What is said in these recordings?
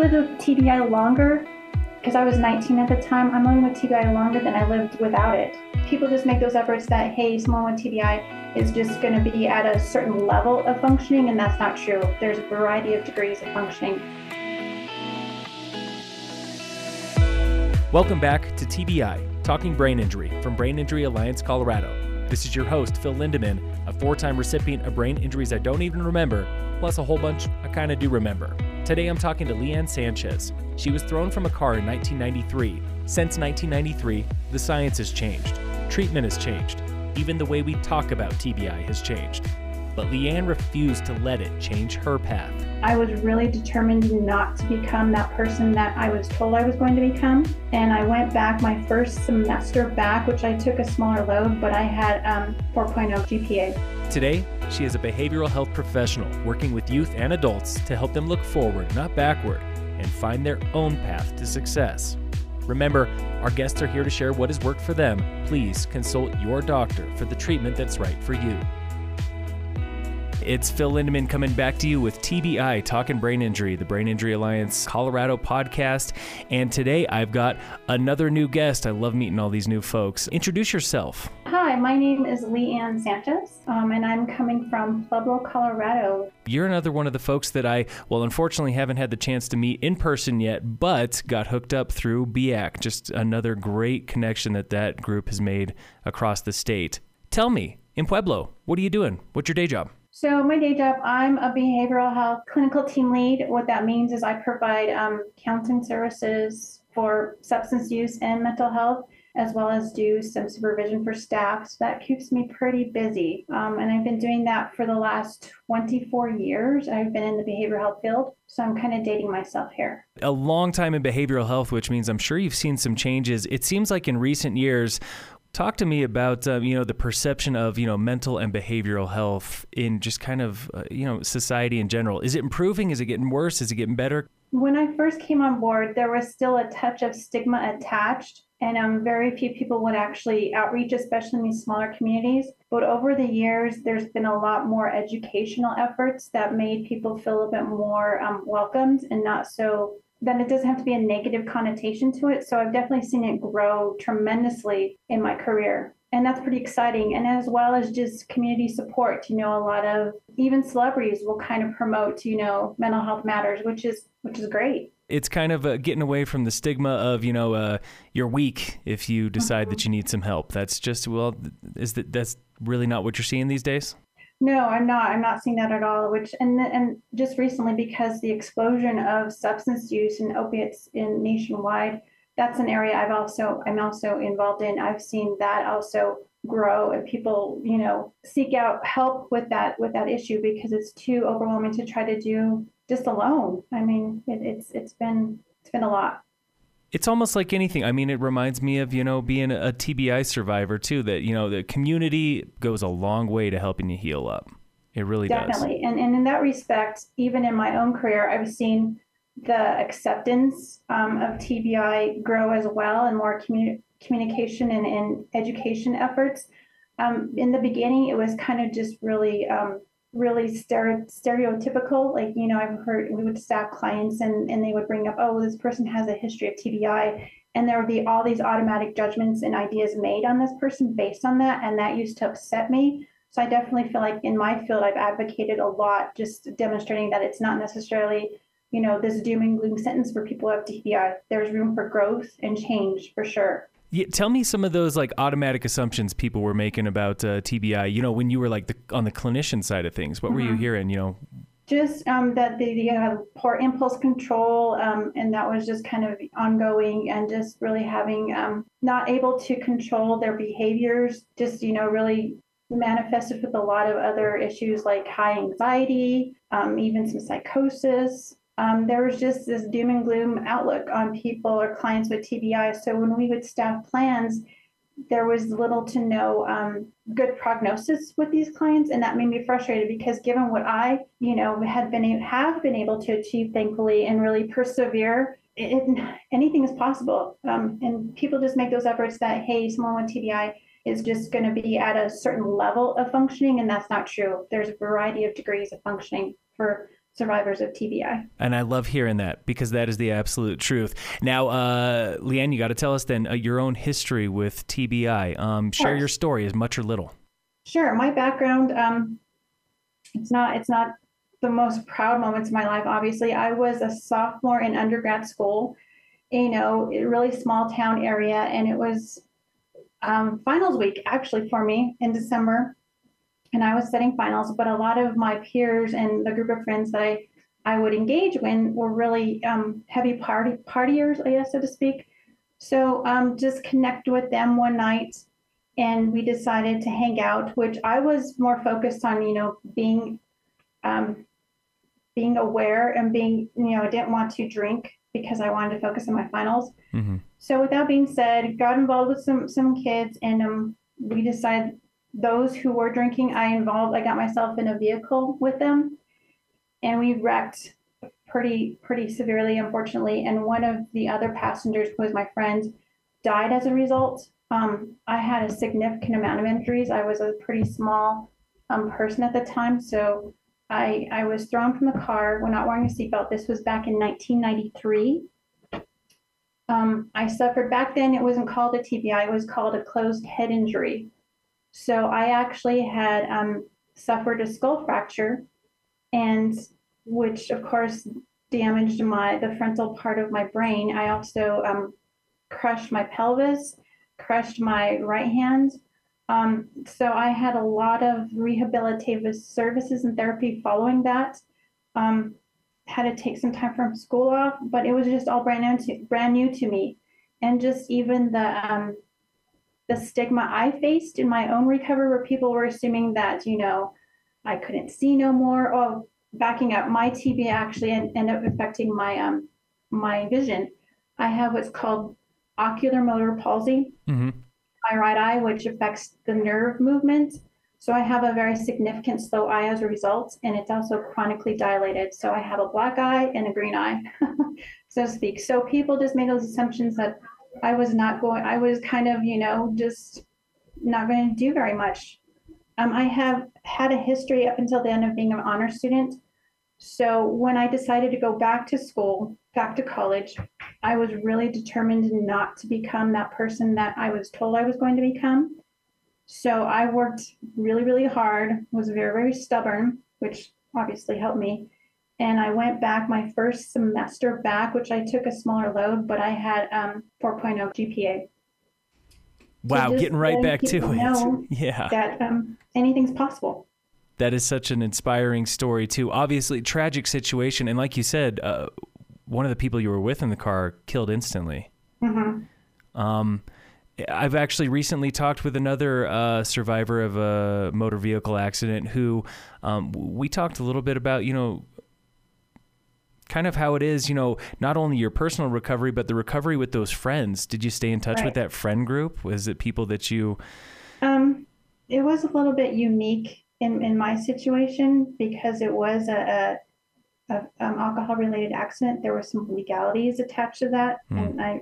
lived with TBI longer because I was 19 at the time. I'm living with TBI longer than I lived without it. People just make those efforts that, hey, someone with TBI is just going to be at a certain level of functioning, and that's not true. There's a variety of degrees of functioning. Welcome back to TBI, Talking Brain Injury from Brain Injury Alliance Colorado. This is your host, Phil Lindeman, a four time recipient of brain injuries I don't even remember, plus a whole bunch I kind of do remember. Today I'm talking to LeAnn Sanchez. She was thrown from a car in 1993. Since 1993, the science has changed, treatment has changed, even the way we talk about TBI has changed. But LeAnn refused to let it change her path. I was really determined not to become that person that I was told I was going to become. And I went back my first semester back, which I took a smaller load, but I had um, 4.0 GPA. Today, she is a behavioral health professional working with youth and adults to help them look forward, not backward, and find their own path to success. Remember, our guests are here to share what has worked for them. Please consult your doctor for the treatment that's right for you. It's Phil Lindeman coming back to you with TBI, Talking Brain Injury, the Brain Injury Alliance Colorado podcast. And today I've got another new guest. I love meeting all these new folks. Introduce yourself. Hi, my name is LeAnn Sanchez, um, and I'm coming from Pueblo, Colorado. You're another one of the folks that I, well, unfortunately haven't had the chance to meet in person yet, but got hooked up through BIAC. Just another great connection that that group has made across the state. Tell me, in Pueblo, what are you doing? What's your day job? So my day job, I'm a behavioral health clinical team lead. What that means is I provide um, counseling services for substance use and mental health, as well as do some supervision for staff. So that keeps me pretty busy. Um, and I've been doing that for the last 24 years. I've been in the behavioral health field, so I'm kind of dating myself here. A long time in behavioral health, which means I'm sure you've seen some changes. It seems like in recent years, Talk to me about uh, you know the perception of you know mental and behavioral health in just kind of uh, you know society in general. Is it improving? Is it getting worse? Is it getting better? When I first came on board, there was still a touch of stigma attached, and um, very few people would actually outreach, especially in these smaller communities. But over the years, there's been a lot more educational efforts that made people feel a bit more um, welcomed and not so then it doesn't have to be a negative connotation to it. So I've definitely seen it grow tremendously in my career. And that's pretty exciting. And as well as just community support, you know, a lot of even celebrities will kind of promote, you know, mental health matters, which is which is great. It's kind of uh, getting away from the stigma of you know uh, you're weak if you decide mm-hmm. that you need some help. That's just well, is that that's really not what you're seeing these days? No, I'm not. I'm not seeing that at all. Which and and just recently, because the explosion of substance use and opiates in nationwide, that's an area I've also I'm also involved in. I've seen that also grow and people you know seek out help with that with that issue because it's too overwhelming to try to do just alone. I mean, it, it's it's been it's been a lot. It's almost like anything. I mean, it reminds me of, you know, being a TBI survivor too, that, you know, the community goes a long way to helping you heal up. It really Definitely. does. And, and in that respect, even in my own career, I've seen the acceptance um, of TBI grow as well and more commu- communication and, and education efforts. Um, in the beginning, it was kind of just really um, really stere- stereotypical. Like, you know, I've heard we would staff clients and, and they would bring up, oh, this person has a history of TBI. And there would be all these automatic judgments and ideas made on this person based on that. And that used to upset me. So I definitely feel like in my field, I've advocated a lot, just demonstrating that it's not necessarily, you know, this doom and gloom sentence for people who have TBI. There's room for growth and change for sure. Yeah, tell me some of those like automatic assumptions people were making about uh, TBI. You know, when you were like the, on the clinician side of things, what mm-hmm. were you mm-hmm. hearing? You know, just um, that they, have poor impulse control, um, and that was just kind of ongoing, and just really having um, not able to control their behaviors. Just you know, really manifested with a lot of other issues like high anxiety, um, even some psychosis um, there was just this doom and gloom outlook on people or clients with TBI. So when we would staff plans, there was little to no um, good prognosis with these clients, and that made me frustrated because given what I, you know, had been have been able to achieve, thankfully, and really persevere, it, anything is possible. Um, and people just make those efforts that hey, someone with TBI is just going to be at a certain level of functioning, and that's not true. There's a variety of degrees of functioning for survivors of TBI. And I love hearing that because that is the absolute truth. Now, uh, LeAnn, you got to tell us then uh, your own history with TBI. Um, share your story, as much or little. Sure. My background, um, it's not it's not the most proud moments of my life. Obviously, I was a sophomore in undergrad school, you know, a really small town area, and it was um, finals week actually for me in December and I was studying finals, but a lot of my peers and the group of friends that I, I would engage with were really um, heavy party partiers, I guess, so to speak. So um, just connect with them one night and we decided to hang out, which I was more focused on, you know, being um, being aware and being, you know, I didn't want to drink because I wanted to focus on my finals. Mm-hmm. So with that being said, got involved with some some kids and um, we decided those who were drinking, I involved, I got myself in a vehicle with them and we wrecked pretty, pretty severely, unfortunately. And one of the other passengers, who was my friend, died as a result. Um, I had a significant amount of injuries. I was a pretty small um, person at the time. So I, I was thrown from the car when not wearing a seatbelt. This was back in 1993. Um, I suffered back then, it wasn't called a TBI, it was called a closed head injury. So I actually had um, suffered a skull fracture, and which of course damaged my the frontal part of my brain. I also um, crushed my pelvis, crushed my right hand. Um, so I had a lot of rehabilitative services and therapy following that. Um, had to take some time from school off, but it was just all brand new to, brand new to me, and just even the um, the stigma I faced in my own recovery, where people were assuming that, you know, I couldn't see no more. Oh, backing up, my TB actually ended up affecting my um my vision. I have what's called ocular motor palsy, mm-hmm. my right eye, which affects the nerve movement. So I have a very significant slow eye as a result, and it's also chronically dilated. So I have a black eye and a green eye, so to speak. So people just made those assumptions that I was not going, I was kind of, you know, just not going to do very much. Um, I have had a history up until the end of being an honor student. So when I decided to go back to school, back to college, I was really determined not to become that person that I was told I was going to become. So I worked really, really hard, was very, very stubborn, which obviously helped me and I went back my first semester back, which I took a smaller load, but I had um, 4.0 GPA. Wow, so getting right back to it. Yeah. That um, anything's possible. That is such an inspiring story, too. Obviously, tragic situation. And like you said, uh, one of the people you were with in the car killed instantly. Mm-hmm. Um, I've actually recently talked with another uh, survivor of a motor vehicle accident who um, we talked a little bit about, you know, kind of how it is, you know, not only your personal recovery, but the recovery with those friends. Did you stay in touch right. with that friend group? Was it people that you? Um, it was a little bit unique in, in my situation because it was a, a, a um, alcohol related accident. There were some legalities attached to that, mm. and I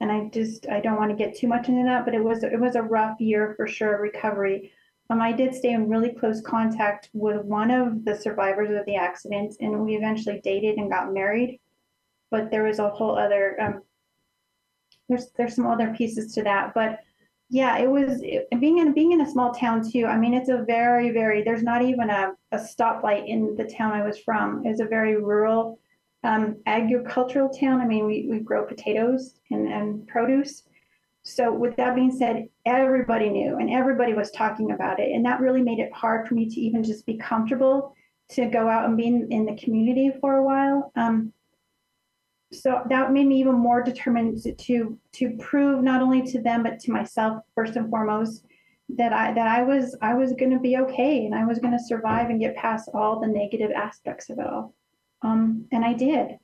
and I just I don't want to get too much into that, but it was it was a rough year for sure recovery. Um, I did stay in really close contact with one of the survivors of the accident, and we eventually dated and got married. But there was a whole other um, there's there's some other pieces to that, but yeah, it was it, being in being in a small town too. I mean, it's a very very there's not even a, a stoplight in the town I was from. It's a very rural, um, agricultural town. I mean, we, we grow potatoes and, and produce, so, with that being said, everybody knew and everybody was talking about it. And that really made it hard for me to even just be comfortable to go out and be in, in the community for a while. Um, so that made me even more determined to, to prove not only to them but to myself first and foremost that I that I was I was going to be okay and I was going to survive and get past all the negative aspects of it all. Um, and I did.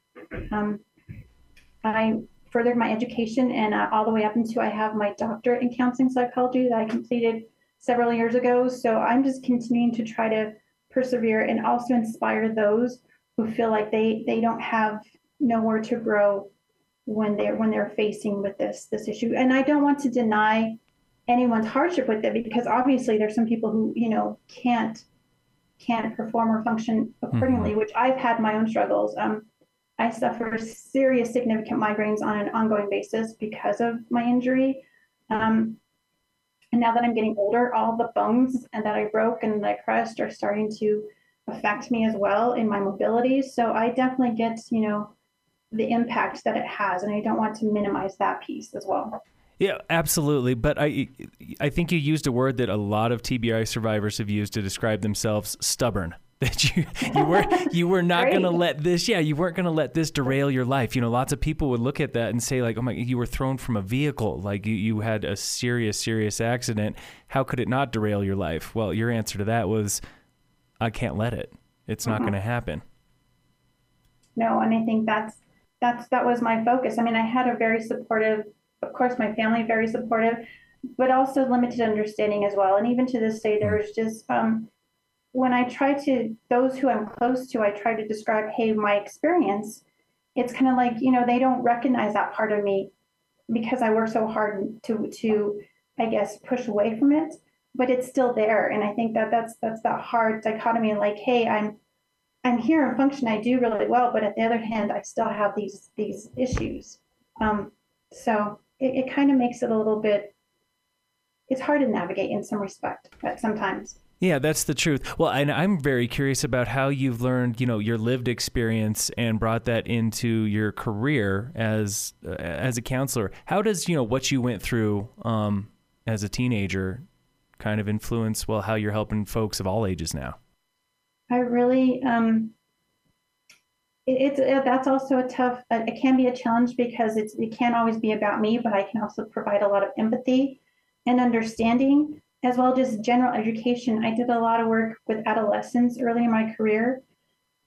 Um, I furthered my education and uh, all the way up into I have my doctorate in counseling psychology that I completed several years ago. So I'm just continuing to try to persevere and also inspire those who feel like they they don't have nowhere to grow when they're when they're facing with this this issue. And I don't want to deny anyone's hardship with it because obviously there's some people who you know can't can't perform or function accordingly, mm-hmm. which I've had my own struggles. Um, I suffer serious, significant migraines on an ongoing basis because of my injury. Um, and now that I'm getting older, all the bones and that I broke and that I crushed are starting to affect me as well in my mobility. So I definitely get, you know, the impact that it has, and I don't want to minimize that piece as well. Yeah, absolutely. But I, I think you used a word that a lot of TBI survivors have used to describe themselves: stubborn that you you were you were not going to let this yeah you weren't going to let this derail your life. You know lots of people would look at that and say like oh my you were thrown from a vehicle. Like you, you had a serious serious accident. How could it not derail your life? Well your answer to that was i can't let it. It's not mm-hmm. going to happen. No and i think that's that's that was my focus. I mean i had a very supportive of course my family very supportive but also limited understanding as well. And even to this day there was just um when I try to, those who I'm close to, I try to describe, hey, my experience, it's kind of like, you know, they don't recognize that part of me because I work so hard to, to, I guess, push away from it, but it's still there. And I think that that's, that's that hard dichotomy like, hey, I'm, I'm here and function, I do really well, but at the other hand, I still have these, these issues. Um, so it, it kind of makes it a little bit, it's hard to navigate in some respect, but sometimes. Yeah, that's the truth. Well, and I'm very curious about how you've learned, you know, your lived experience and brought that into your career as uh, as a counselor. How does you know what you went through um, as a teenager kind of influence well how you're helping folks of all ages now? I really, um, it, it's uh, that's also a tough. Uh, it can be a challenge because it's it can't always be about me, but I can also provide a lot of empathy and understanding as well as general education. I did a lot of work with adolescents early in my career.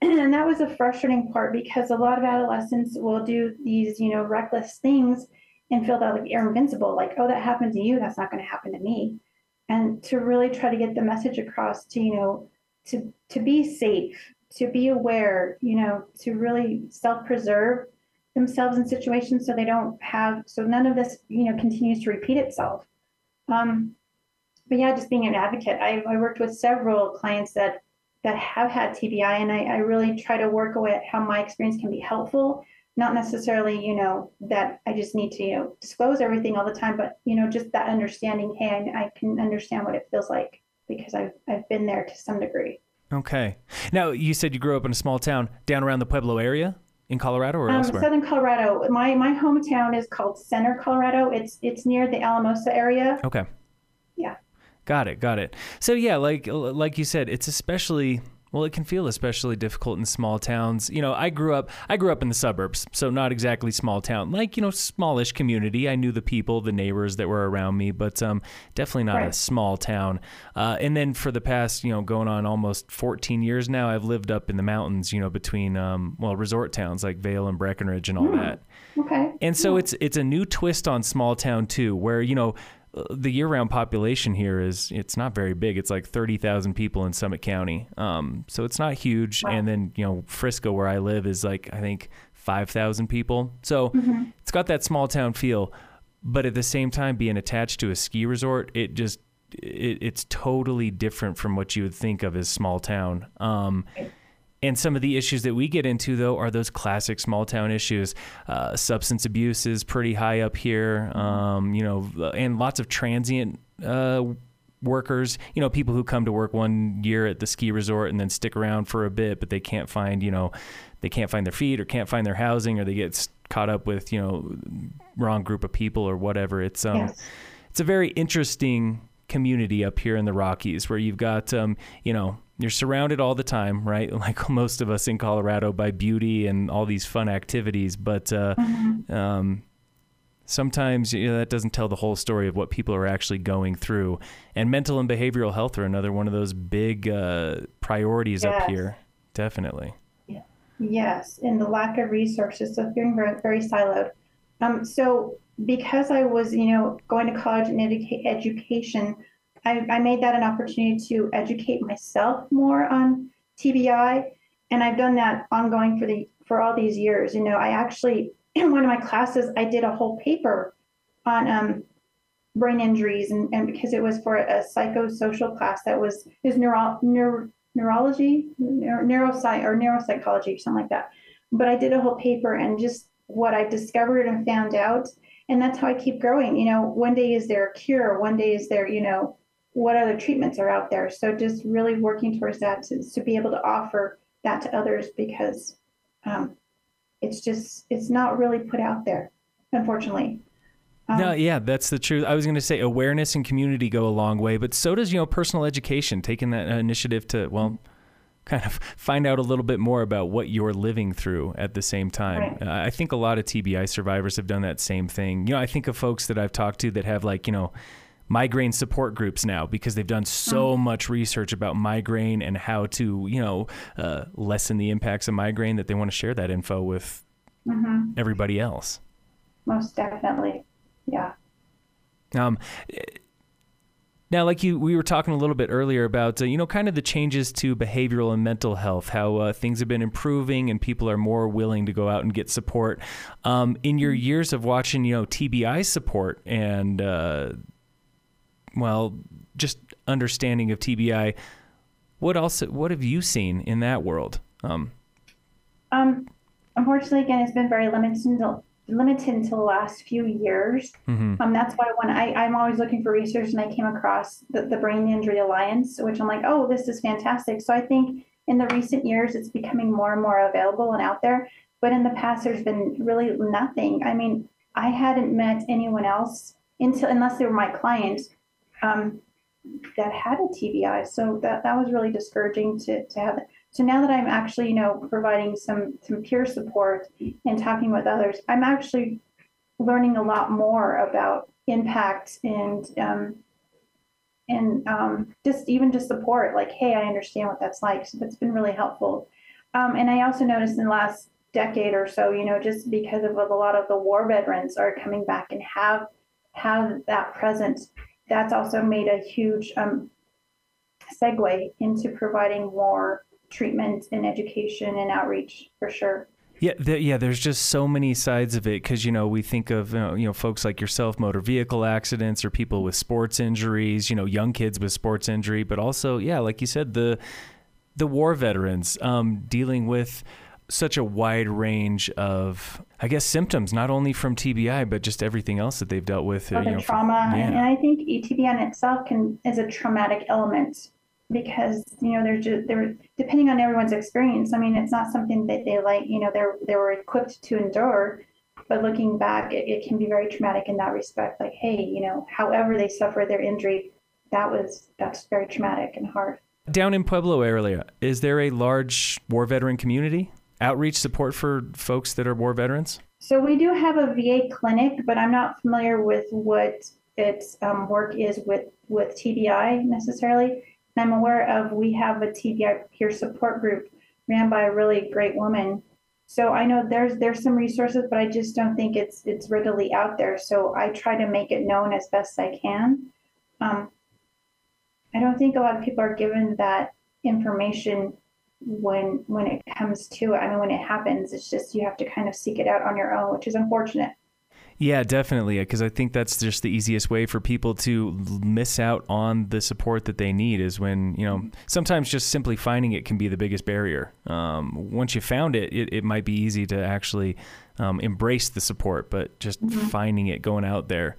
And that was a frustrating part because a lot of adolescents will do these, you know, reckless things and feel that like you're invincible, like, oh, that happened to you, that's not going to happen to me. And to really try to get the message across to, you know, to to be safe, to be aware, you know, to really self-preserve themselves in situations so they don't have so none of this, you know, continues to repeat itself. Um, but yeah, just being an advocate. I, I worked with several clients that that have had TBI, and I, I really try to work away at how my experience can be helpful. Not necessarily, you know, that I just need to, you know, disclose everything all the time, but you know, just that understanding. Hey, I, I can understand what it feels like because I've I've been there to some degree. Okay. Now you said you grew up in a small town down around the Pueblo area in Colorado or um, elsewhere? Southern Colorado. My my hometown is called Center, Colorado. It's it's near the Alamosa area. Okay. Got it. Got it. So yeah, like like you said, it's especially well, it can feel especially difficult in small towns. You know, I grew up I grew up in the suburbs, so not exactly small town. Like, you know, smallish community. I knew the people, the neighbors that were around me, but um, definitely not right. a small town. Uh, and then for the past, you know, going on almost 14 years now, I've lived up in the mountains, you know, between um, well, resort towns like Vail and Breckenridge and all mm. that. Okay. And so yeah. it's it's a new twist on small town too, where, you know, the year-round population here is it's not very big. It's like thirty thousand people in Summit County, um, so it's not huge. Wow. And then you know Frisco, where I live, is like I think five thousand people. So mm-hmm. it's got that small town feel, but at the same time, being attached to a ski resort, it just it, it's totally different from what you would think of as small town. Um, and some of the issues that we get into, though, are those classic small town issues. Uh, substance abuse is pretty high up here, um, you know, and lots of transient uh, workers, you know, people who come to work one year at the ski resort and then stick around for a bit, but they can't find, you know, they can't find their feet or can't find their housing or they get caught up with, you know, wrong group of people or whatever. It's um, yes. it's a very interesting community up here in the Rockies where you've got, um, you know, you're surrounded all the time, right? Like most of us in Colorado by beauty and all these fun activities, but uh, mm-hmm. um, sometimes you know, that doesn't tell the whole story of what people are actually going through. And mental and behavioral health are another one of those big uh, priorities yes. up here, definitely. Yeah. Yes, and the lack of resources, so feeling very, very siloed. Um, so because I was, you know, going to college and educa- education I, I made that an opportunity to educate myself more on TBI, and I've done that ongoing for the for all these years. You know, I actually in one of my classes I did a whole paper on um, brain injuries, and, and because it was for a psychosocial class that was is neuro, neuro neurology, neuro, neurosci or neuropsychology, or something like that. But I did a whole paper and just what I discovered and found out, and that's how I keep growing. You know, one day is there a cure, one day is there, you know, what other treatments are out there. So just really working towards that to, to be able to offer that to others because um, it's just it's not really put out there, unfortunately. Um, no, yeah, that's the truth. I was going to say awareness and community go a long way, but so does you know personal education. Taking that initiative to well, kind of find out a little bit more about what you're living through at the same time. Right. Uh, I think a lot of TBI survivors have done that same thing. You know, I think of folks that I've talked to that have like you know migraine support groups now because they've done so mm. much research about migraine and how to you know uh, lessen the impacts of migraine that they want to share that info with mm-hmm. everybody else. Most definitely. Yeah. Um, now, like you, we were talking a little bit earlier about, uh, you know, kind of the changes to behavioral and mental health, how uh, things have been improving and people are more willing to go out and get support. Um, in your years of watching, you know, TBI support and, uh, well, just understanding of TBI, what else, what have you seen in that world? Um, um, unfortunately, again, it's been very limited limited until the last few years. Mm-hmm. Um, that's why when I, I'm always looking for research and I came across the, the Brain Injury Alliance, which I'm like, oh, this is fantastic. So I think in the recent years, it's becoming more and more available and out there. But in the past, there's been really nothing. I mean, I hadn't met anyone else until unless they were my client um, that had a TBI. So that that was really discouraging to to have. So now that I'm actually, you know, providing some some peer support and talking with others, I'm actually learning a lot more about impact and um, and um, just even just support. Like, hey, I understand what that's like. So that's been really helpful. Um, and I also noticed in the last decade or so, you know, just because of a lot of the war veterans are coming back and have have that presence, that's also made a huge um, segue into providing more treatment and education and outreach for sure. Yeah, the, yeah. There's just so many sides of it because you know we think of you know, you know, folks like yourself, motor vehicle accidents, or people with sports injuries. You know, young kids with sports injury, but also yeah, like you said, the the war veterans um, dealing with such a wide range of, I guess, symptoms, not only from TBI, but just everything else that they've dealt with. Uh, you know, trauma, from, yeah. and I think TBI in itself can is a traumatic element because you know they're just they're depending on everyone's experience i mean it's not something that they like you know they're they were equipped to endure but looking back it, it can be very traumatic in that respect like hey you know however they suffered their injury that was that's very traumatic and hard down in pueblo area is there a large war veteran community outreach support for folks that are war veterans so we do have a va clinic but i'm not familiar with what its um, work is with with tbi necessarily I'm aware of we have a TBI peer support group ran by a really great woman. So I know there's there's some resources, but I just don't think it's it's readily out there. So I try to make it known as best I can. Um, I don't think a lot of people are given that information when when it comes to it. I mean, when it happens, it's just you have to kind of seek it out on your own, which is unfortunate. Yeah, definitely. Because I think that's just the easiest way for people to miss out on the support that they need is when, you know, sometimes just simply finding it can be the biggest barrier. Um, once you found it, it, it, might be easy to actually um, embrace the support, but just mm-hmm. finding it, going out there.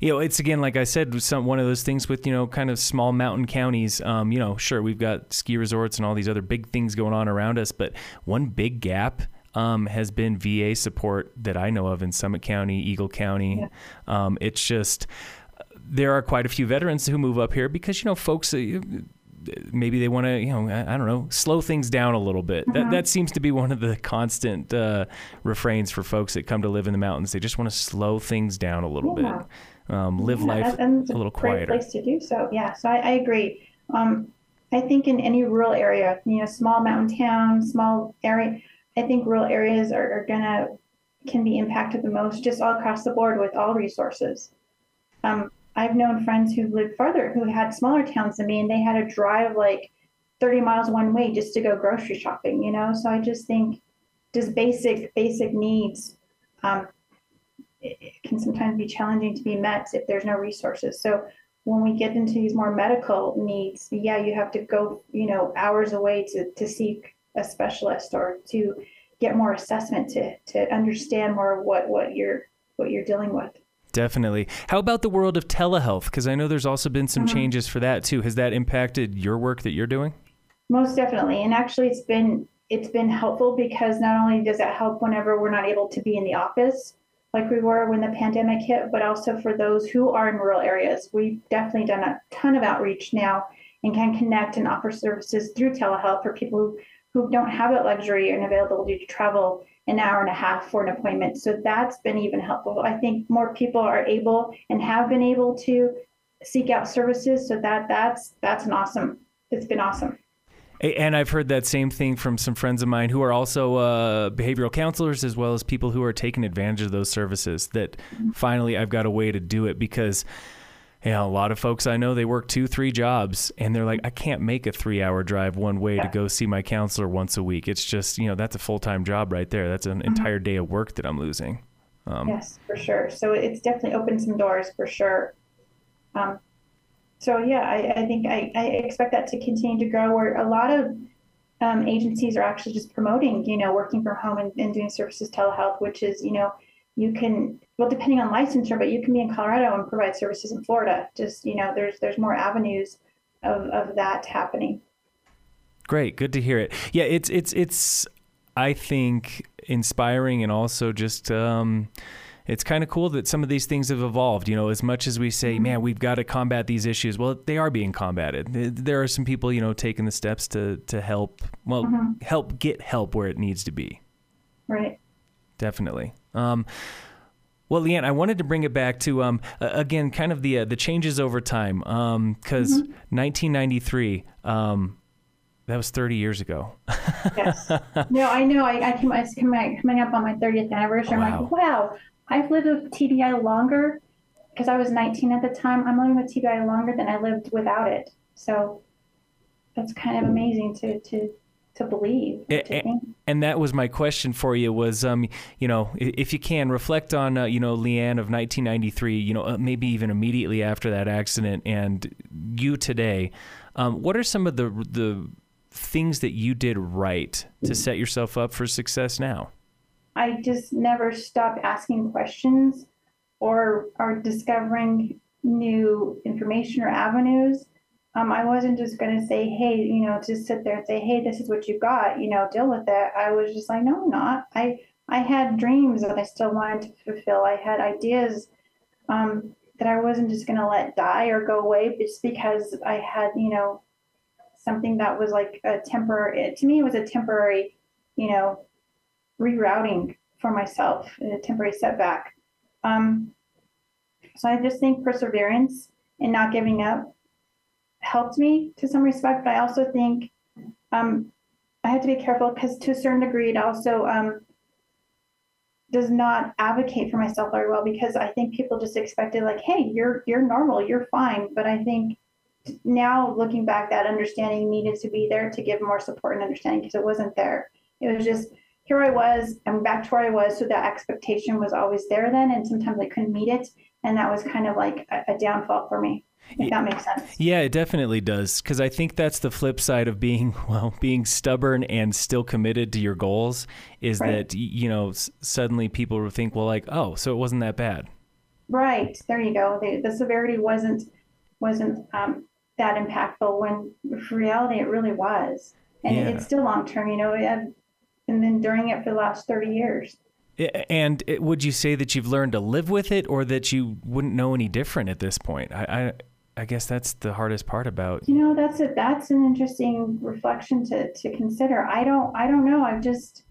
You know, it's again, like I said, some, one of those things with, you know, kind of small mountain counties. Um, you know, sure, we've got ski resorts and all these other big things going on around us, but one big gap um, has been VA support that I know of in Summit County, Eagle County. Yeah. Um, it's just there are quite a few veterans who move up here because you know folks. Maybe they want to, you know, I, I, don't know, slow things down a little bit. That mm-hmm. that seems to be one of the constant uh, refrains for folks that come to live in the mountains. They just want to slow things down a little yeah. bit, um, live yeah, life a little quieter. Great Place to do so. Yeah, so I, I agree. Um, I think in any rural area, you know, small mountain town, small area, I think rural areas are, are gonna can be impacted the most, just all across the board with all resources. Um, I've known friends who lived further who had smaller towns than me, and they had to drive like 30 miles one way just to go grocery shopping. You know, so I just think just basic basic needs um, it, can sometimes be challenging to be met if there's no resources. So when we get into these more medical needs, yeah, you have to go, you know, hours away to, to seek a specialist or to get more assessment to, to understand more what, what you're what you're dealing with. Definitely. How about the world of telehealth? Because I know there's also been some Mhm. changes for that too. Has that impacted your work that you're doing? Most definitely. And actually it's been it's been helpful because not only does it help whenever we're not able to be in the office like we were when the pandemic hit, but also for those who are in rural areas. We've definitely done a ton of outreach now and can connect and offer services through telehealth for people who, who don't have that luxury and availability to travel an hour and a half for an appointment. So that's been even helpful. I think more people are able and have been able to seek out services. So that that's that's an awesome. It's been awesome. And I've heard that same thing from some friends of mine who are also uh, behavioral counselors, as well as people who are taking advantage of those services. That finally, I've got a way to do it because, know, a lot of folks I know they work two, three jobs, and they're like, I can't make a three-hour drive one way to go see my counselor once a week. It's just, you know, that's a full-time job right there. That's an entire day of work that I'm losing. Um, Yes, for sure. So it's definitely opened some doors for sure. Um, so yeah, I, I think I, I expect that to continue to grow. Where a lot of um, agencies are actually just promoting, you know, working from home and, and doing services telehealth, which is, you know, you can well depending on licensure, but you can be in Colorado and provide services in Florida. Just you know, there's there's more avenues of, of that happening. Great, good to hear it. Yeah, it's it's it's I think inspiring and also just um it's kind of cool that some of these things have evolved. You know, as much as we say, man, we've got to combat these issues. Well, they are being combated. There are some people, you know, taking the steps to to help. Well, Mhm. help get help where it needs to be. Right. Definitely. Um, well, LeAnn, I wanted to bring it back to um, uh, again, kind of the uh, the changes over time, because 1993, um, that was 30 years ago. Yes. no, I know. I, I came, it's coming, coming up on my 30th anniversary. I'm like, wow, I've lived with TBI longer because I was 19 at the time. I'm living with TBI longer than I lived without it. So that's kind of amazing to to to believe. Eh, to and that was my question for you was um you know if you can reflect on uh, you know LeAnn of 1993 you know uh, maybe even immediately after that accident and you today um, what are some of the the things that you did right to set yourself up for success now I just never stopped asking questions or or discovering new information or avenues. Um, I wasn't just going to say, hey, you know, just sit there and say, hey, this is what you got, you know, deal with it. I was just like, no, I'm not. I I had dreams that I still wanted to fulfill. I had ideas um, that I wasn't just going to let die or go away just because I had, you know, something that was like a temporary. To me, it was a temporary, you know, rerouting for myself a temporary setback. Um, so I just think perseverance and not giving up helped me to some respect. But I also think um, I had to be careful because to a certain degree, it also um, does not advocate for myself very well because I think people just expected like, hey, you're you're normal, you're fine. But I think now looking back, that understanding needed to be there to give more support and understanding because it wasn't there. It was just here I was, I'm back to where I was. So that expectation was always there then, and sometimes I couldn't meet it, and that was kind of like a, a downfall for me. If that makes sense. Yeah, it definitely does. Because I think that's the flip side of being, well, being stubborn and still committed to your goals is Right. that, you know, s- suddenly people will think, well, like, oh, so it wasn't that bad. Right there, you go. The, the severity wasn't wasn't um, that impactful when reality it really was, and Yeah. it's still long term. You know, it had, and then during it for the last thirty years. And it, would you say that you've learned to live with it or that you wouldn't know any different at this point? I, I, I guess that's the hardest part about You know, that's a that's an interesting reflection to to consider. I don't I don't know. I've just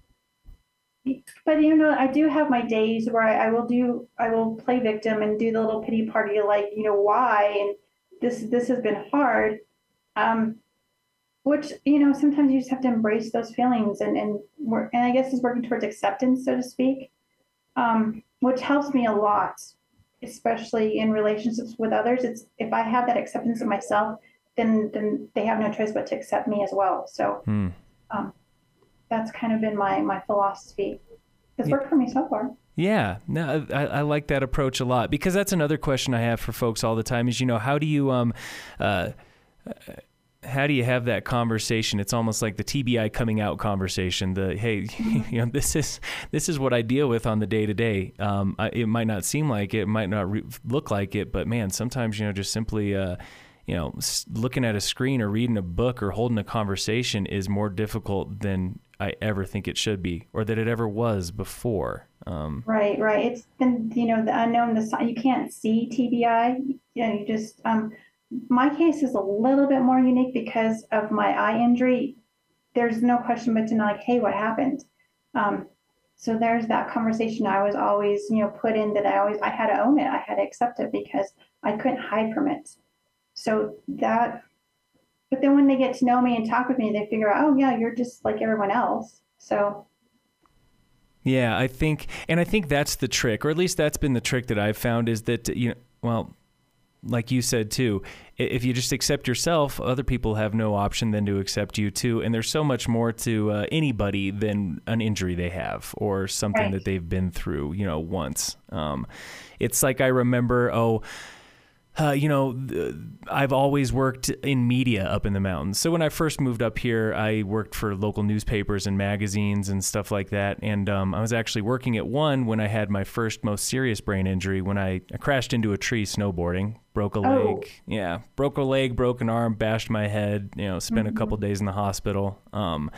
but you know, I do have my days where I, I will do I will play victim and do the little pity party like, you know, why and this this has been hard. Um which, you know, sometimes you just have to embrace those feelings and, and work and I guess is working towards acceptance, so to speak. Um, which helps me a lot, especially in relationships with others. It's if I have that acceptance of myself, then then they have no choice but to accept me as well. So Hmm. um, that's kind of been my my philosophy. It's worked for me so far. Yeah, no, I, I, like that approach a lot because that's another question I have for folks all the time. Is you know how do you um, uh, how do you have that conversation? It's almost like the TBI coming out conversation. The hey, you know, this is this is what I deal with on the day to day. It might not seem like it, might not re- look like it, but man, sometimes you know, just simply. Uh, you know, looking at a screen or reading a book or holding a conversation is more difficult than I ever think it should be, or that it ever was before. Um, right, right. It's been, you know, the unknown. The you can't see TBI. You know, you just um, my case is a little bit more unique because of my eye injury. There's no question but to know, like, hey, what happened? Um, so there's that conversation I was always, you know, put in that I always I had to own it. I had to accept it because I couldn't hide from it. So that, but then when they get to know me and talk with me, they figure out, oh yeah, you're just like everyone else. So. Yeah, I think, and I think that's the trick, or at least that's been the trick that I've found is that you know, well, like you said too, if you just accept yourself, other people have no option than to accept you too. And there's so much more to uh, anybody than an injury they have or something right. that they've been through, you know, once. Um, it's like I remember, oh, uh, you know, I've always worked in media up in the mountains. So when I first moved up here, I worked for local newspapers and magazines and stuff like that. And um, I was actually working at one when I had my first most serious brain injury when I, I crashed into a tree snowboarding, broke a leg. Oh. Yeah, broke a leg, broke an arm, bashed my head. You know, spent mm-hmm. a couple days in the hospital. Um,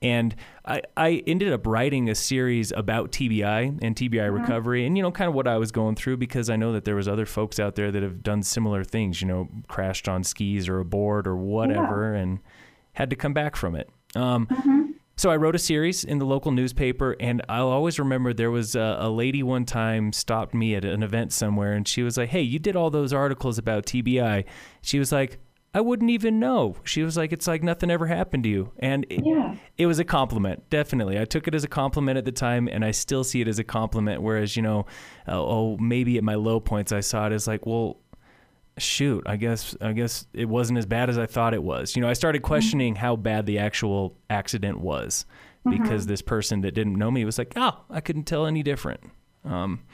and I, I ended up writing a series about TBI and TBI mm-hmm. recovery and, you know, kind of what I was going through because I know that there was other folks out there that have done similar things, you know, crashed on skis or a board or whatever yeah. and had to come back from it. Um, mm-hmm. So I wrote a series in the local newspaper, and I'll always remember there was a, a, lady one time stopped me at an event somewhere, and she was like, "Hey, you did all those articles about TBI." She was like, I wouldn't even know. She was like, it's like nothing ever happened to you. And it, yeah. it, was a compliment, definitely. I took it as a compliment at the time, and I still see it as a compliment. Whereas, you know, uh, oh, maybe at my low points, I saw it as like, well, shoot, I guess, I guess it wasn't as bad as I thought it was. You know, I started mm-hmm. questioning mm-hmm. how bad the actual accident was mm-hmm. because this person that didn't know me was like, oh, I couldn't tell any different. Um,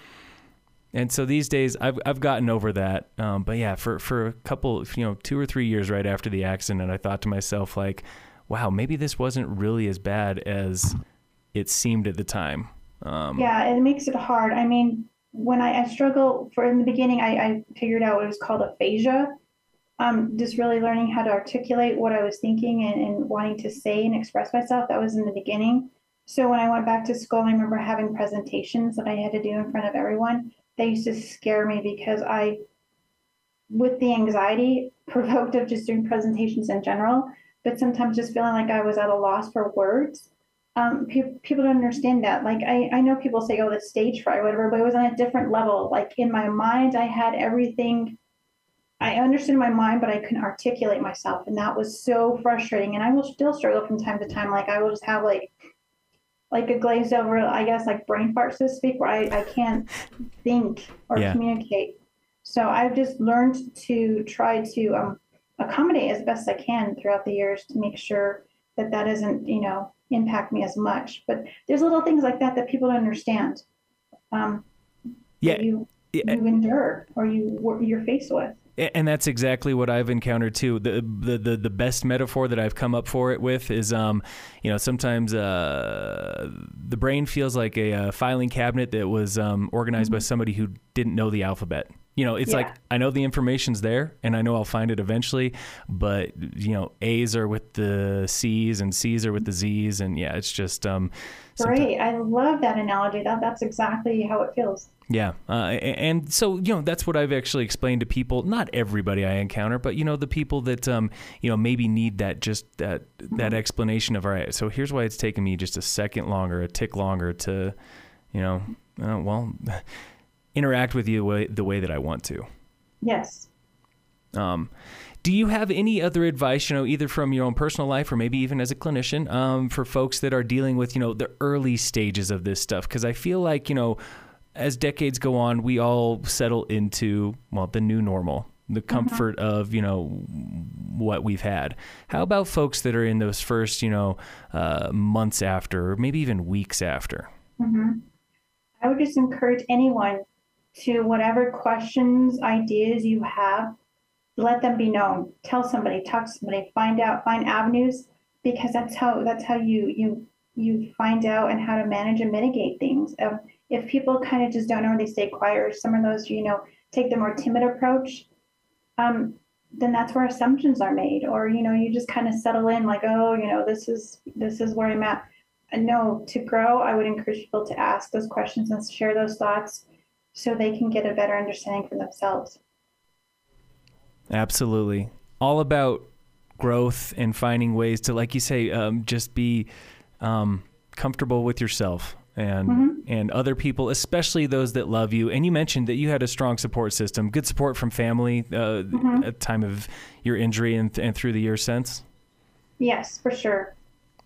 and so these days, I've I've gotten over that. Um, but yeah, for for a couple, you know, two or three years right after the accident, I thought to myself like, wow, maybe this wasn't really as bad as it seemed at the time. Um, yeah, it makes it hard. I mean, when I, I struggle for in the beginning, I, I figured out what was called aphasia. Um, just really learning how to articulate what I was thinking and, and wanting to say and express myself. That was in the beginning. So when I went back to school, I remember having presentations that I had to do in front of everyone they used to scare me because I, with the anxiety provoked of just doing presentations in general, but sometimes just feeling like I was at a loss for words. Um, pe- people don't understand that. Like I, I know people say, "Oh, the stage fright, whatever," but it was on a different level. Like in my mind, I had everything. I understood my mind, but I couldn't articulate myself, and that was so frustrating. And I will still struggle from time to time. Like I will just have like like a glazed over, I guess, like brain fart, so to speak, where I, I can't think or yeah. communicate. So I've just learned to try to um, accommodate as best I can throughout the years to make sure that that doesn't, you know, impact me as much. But there's little things like that that people don't understand. Um, yeah. You, yeah. you endure or you you're faced with. And that's exactly what I've encountered too. The, the the the best metaphor that I've come up for it with is, um, you know, sometimes uh, the brain feels like a, a, filing cabinet that was um, organized mm-hmm. by somebody who didn't know the alphabet. You know, it's yeah. like I know the information's there, and I know I'll find it eventually. But you know, A's are with the C's, and C's are with the Z's, and yeah, it's just um, great. I love that analogy. That that's exactly how it feels. Yeah, uh, and so you know that's what I've actually explained to people. Not everybody I encounter, but you know the people that um, you know maybe need that just that mm-hmm. that explanation of all right. So here's why it's taken me just a second longer, a tick longer to, you know, uh, well, interact with you the way, the way that I want to. Yes. Um, do you have any other advice, you know, either from your own personal life or maybe even as a clinician, um, for folks that are dealing with, you know, the early stages of this stuff? Because I feel like, you know, as decades go on, we all settle into well the new normal, the mm-hmm. comfort mm-hmm. of you know what we've had. How about folks that are in those first you know uh, months after, or maybe even weeks after? Mm-hmm. I would just encourage anyone to whatever questions, ideas you have, let them be known. Tell somebody, talk to somebody, find out, find avenues, because that's how that's how you you you find out and how to manage and mitigate things. If people kind of just don't know they stay quiet, or some of those you know take the more timid approach, um, then that's where assumptions are made, or you know you just kind of settle in like, oh, you know this is this is where I'm at. No, to grow, I would encourage people to ask those questions and share those thoughts so they can get a better understanding for themselves. Absolutely. All about growth and finding ways to, like you say, um, just be um, comfortable with yourself and mm-hmm. and other people, especially those that love you. And you mentioned that you had a strong support system, good support from family uh, mm-hmm. at the time of your injury and, and through the years since. Yes, for sure.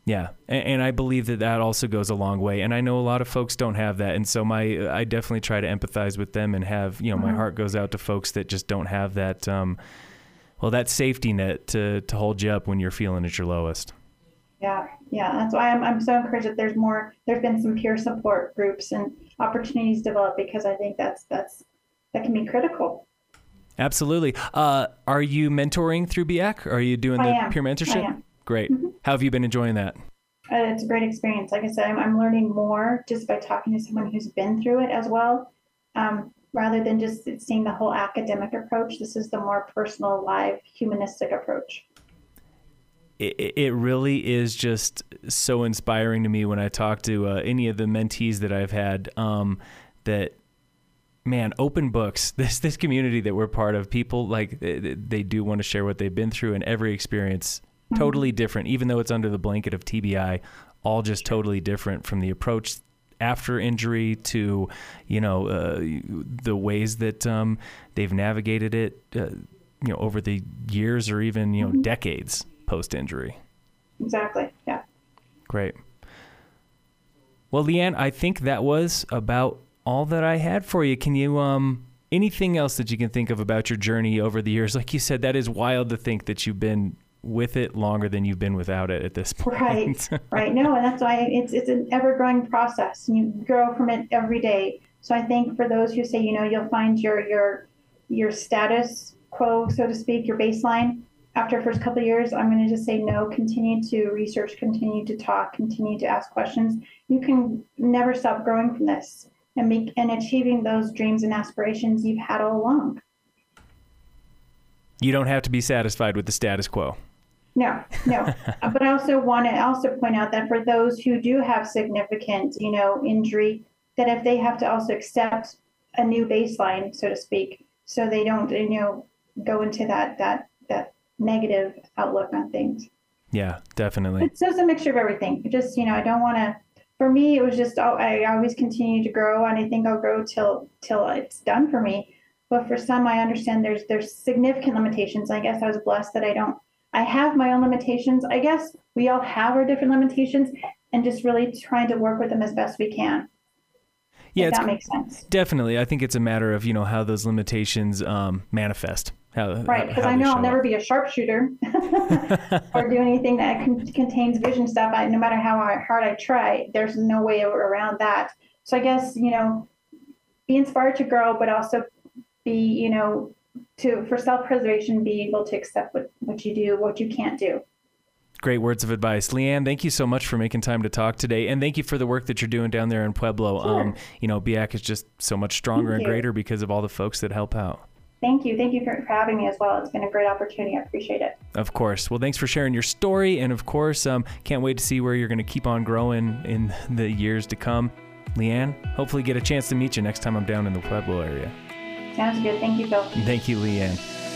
Yeah, and, and, I believe that that also goes a long way. And I know a lot of folks don't have that, and so my I definitely try to empathize with them and have you know my heart goes out to folks that just don't have that um, well that safety net to to hold you up when you're feeling at your lowest. Yeah, yeah, that's why I'm I'm so encouraged that there's more. There's been some peer support groups and opportunities developed because I think that's that's that can be critical. Absolutely. Uh, are you mentoring through BIAC? Are you doing the peer mentorship? Great. Mm-hmm. How have you been enjoying that? Uh, it's a great experience. Like I said, I'm, I'm, learning more just by talking to someone who's been through it as well, um, rather than just seeing the whole academic approach. This is the more personal, live, humanistic approach. It, it really is just so inspiring to me when I talk to uh, any of the mentees that I've had. Um, that man, open books. This this community that we're part of, people like they, they do want to share what they've been through, and every experience. Totally different, even though it's under the blanket of TBI, all just totally different from the approach after injury to, you know, uh, the ways that um, they've navigated it, uh, you know, over the years or even, you know, mm-hmm. decades post injury. Exactly. Yeah. Great. Well, LeAnn, I think that was about all that I had for you. Can you, um, anything else that you can think of about your journey over the years? Like you said, that is wild to think that you've been with it longer than you've been without it at this point. Right, right. No, and that's why it's it's an ever growing process, and you grow from it every day. So I think for those who say, you know, you'll find your your your status quo, so to speak, your baseline after first couple years, I'm going to just say no. Continue to research, continue to talk, continue to ask questions. You can never stop growing from this and make and achieving those dreams and aspirations you've had all along. You don't have to be satisfied with the status quo. No, no. but I also want to also point out that for those who do have significant, you know, injury, that if they have to also accept a new baseline, so to speak, so they don't, you know, go into that that that negative outlook on things. Yeah, definitely. So it's just a mixture of everything. It just, you know, I don't want to. For me, it was just oh, I always continue to grow, and I think I'll grow till till it's done for me. But for some, I understand there's there's significant limitations. I guess I was blessed that I don't I have my own limitations. I guess we all have our different limitations and just really trying to work with them as best we can. Yeah, that makes sense. Definitely. I think it's a matter of, you know, how those limitations um, manifest. How, right, because I know I'll never up. be a sharpshooter or do anything that con- contains vision stuff. I, no matter how hard I try, there's no way around that. So I guess, you know, be inspired to grow, but also be, you know, to for self-preservation be able to accept what, what you do what you can't do Great words of advice, LeAnn. Thank you so much for making time to talk today, and thank you for the work that you're doing down there in Pueblo. Sure. Um, you know, BIAC is just so much stronger and greater because of all the folks that help out. Thank you. Thank you for, for, having me as well. It's been a great opportunity. I appreciate it. Of course. Well, thanks for sharing your story. And of course, um, can't wait to see where you're going to keep on growing in the years to come. LeAnn, hopefully get a chance to meet you next time I'm down in the Pueblo area. Sounds good. Thank you, Phil. Thank you, LeAnn.